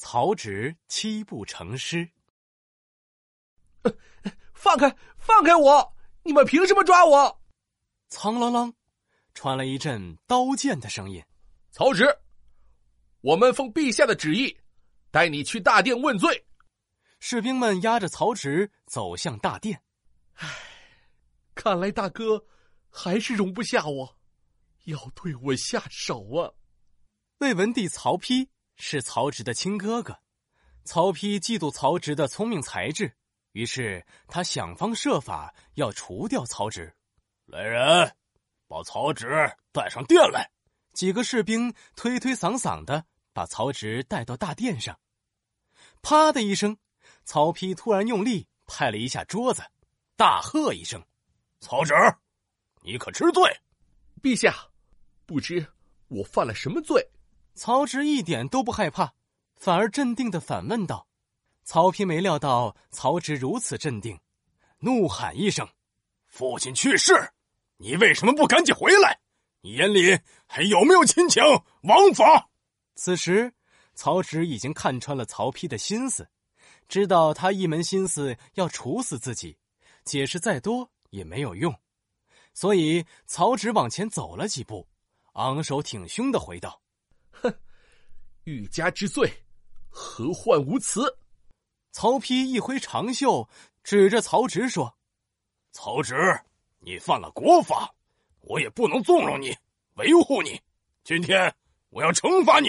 曹植七步成诗。放开，放开我！你们凭什么抓我？苍啷啷，传来一阵刀剑的声音。曹植，我们奉陛下的旨意，带你去大殿问罪。士兵们押着曹植走向大殿。唉，看来大哥还是容不下我，要对我下手啊！魏文帝曹丕是曹植的亲哥哥，曹丕嫉妒曹植的聪明才智。于是他想方设法要除掉曹植。来人，把曹植带上殿来。几个士兵推推搡搡的把曹植带到大殿上。啪的一声，曹丕突然用力拍了一下桌子，大喝一声：“曹植，你可知罪？”陛下，不知我犯了什么罪？曹植一点都不害怕，反而镇定的反问道。曹丕没料到曹植如此镇定，怒喊一声：“父亲去世，你为什么不赶紧回来？你眼里还有没有亲情王法？”此时，曹植已经看穿了曹丕的心思，知道他一门心思要处死自己，解释再多也没有用，所以曹植往前走了几步，昂首挺胸的回道：“，欲加之罪，何患无辞？”曹丕一挥长袖，指着曹植说：“曹植，你犯了国法，我也不能纵容你，维护你。今天我要惩罚你。”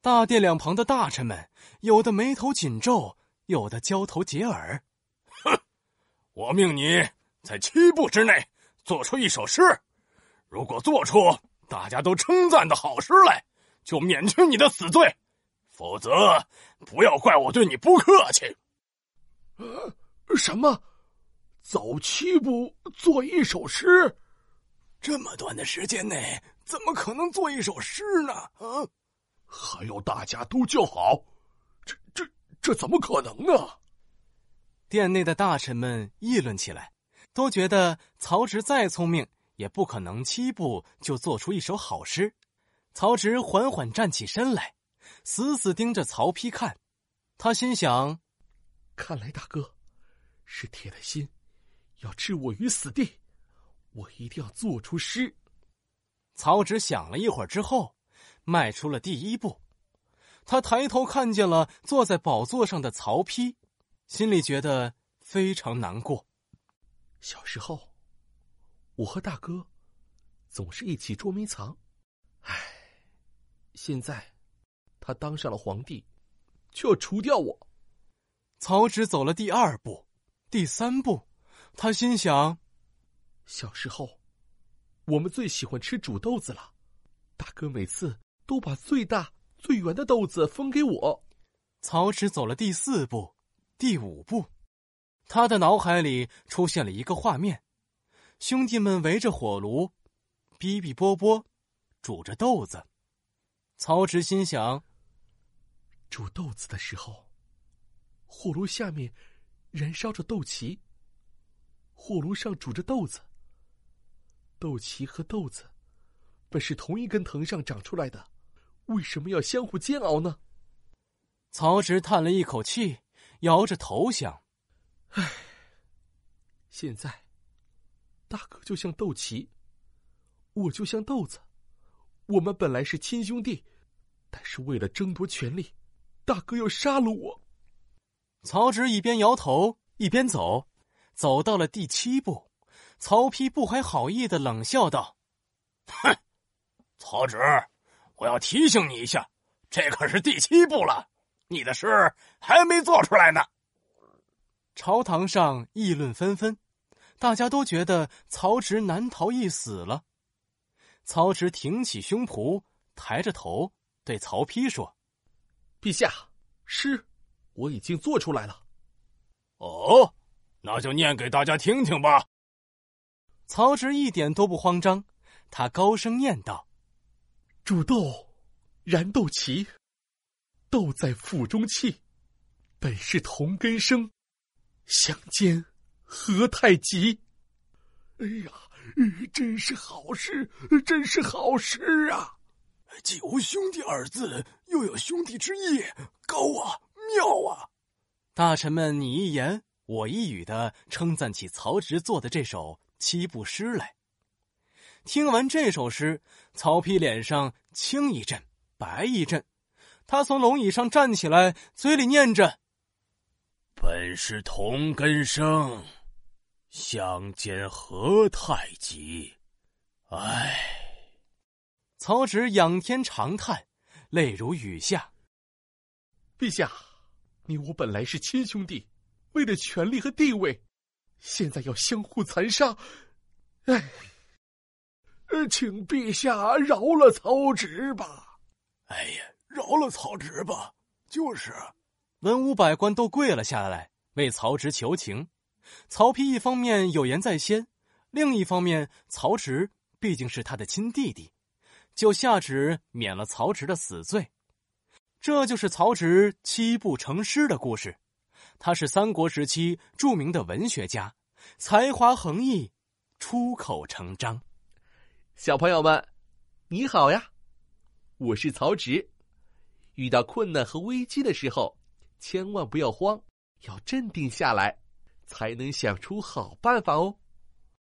大殿两旁的大臣们，有的眉头紧皱，有的交头接耳。哼！我命你在七步之内做出一首诗，如果做出大家都称赞的好诗来，就免去你的死罪。否则，不要怪我对你不客气。呃，什么？走七步做一首诗？这么短的时间内，怎么可能做一首诗呢？啊！还要大家都叫好？这、这、这怎么可能呢？殿内的大臣们议论起来，都觉得曹植再聪明，也不可能七步就做出一首好诗。曹植缓缓站起身来。死死盯着曹丕看，他心想：“看来大哥是铁了心要置我于死地，我一定要做出诗。”曹植想了一会儿之后，迈出了第一步。他抬头看见了坐在宝座上的曹丕，心里觉得非常难过。小时候，我和大哥总是一起捉迷藏，唉，现在。他当上了皇帝，就要除掉我。曹植走了第二步，第三步，他心想：小时候，我们最喜欢吃煮豆子了。大哥每次都把最大最圆的豆子分给我。曹植走了第四步，第五步，他的脑海里出现了一个画面：兄弟们围着火炉，哔哔啵啵，煮着豆子。曹植心想。煮豆子的时候，火炉下面燃烧着豆萁，火炉上煮着豆子。豆萁和豆子本是同一根藤上长出来的，为什么要相互煎熬呢？曹植叹了一口气，摇着头想：“唉，现在大哥就像豆萁，我就像豆子，我们本来是亲兄弟，但是为了争夺权力。”大哥要杀了我！曹植一边摇头一边走，走到了第七步。曹丕不怀好意的冷笑道：“哼，曹植，我要提醒你一下，这可是第七步了，你的诗还没做出来呢。”朝堂上议论纷纷，大家都觉得曹植难逃一死了。曹植挺起胸脯，抬着头对曹丕说。陛下，诗我已经做出来了。哦，那就念给大家听听吧。曹植一点都不慌张，他高声念道：“煮豆燃豆萁，豆在釜中泣，本是同根生，相煎何太急？”哎呀，真是好诗，真是好诗啊！既无兄弟二字，又有兄弟之意，高啊，妙啊！大臣们你一言我一语的称赞起曹植做的这首七步诗来。听完这首诗，曹丕脸上青一阵，白一阵。他从龙椅上站起来，嘴里念着：“本是同根生，相煎何太急。”唉。曹植仰天长叹，泪如雨下。陛下，你我本来是亲兄弟，为了权力和地位，现在要相互残杀，唉。呃，请陛下饶了曹植吧！哎呀，饶了曹植吧！就是，文武百官都跪了下来为曹植求情。曹丕一方面有言在先，另一方面曹植毕竟是他的亲弟弟，就下旨免了曹植的死罪。这就是曹植七步成诗的故事。他是三国时期著名的文学家，才华横溢，出口成章。小朋友们，你好呀！我是曹植。遇到困难和危机的时候，千万不要慌，要镇定下来，才能想出好办法哦。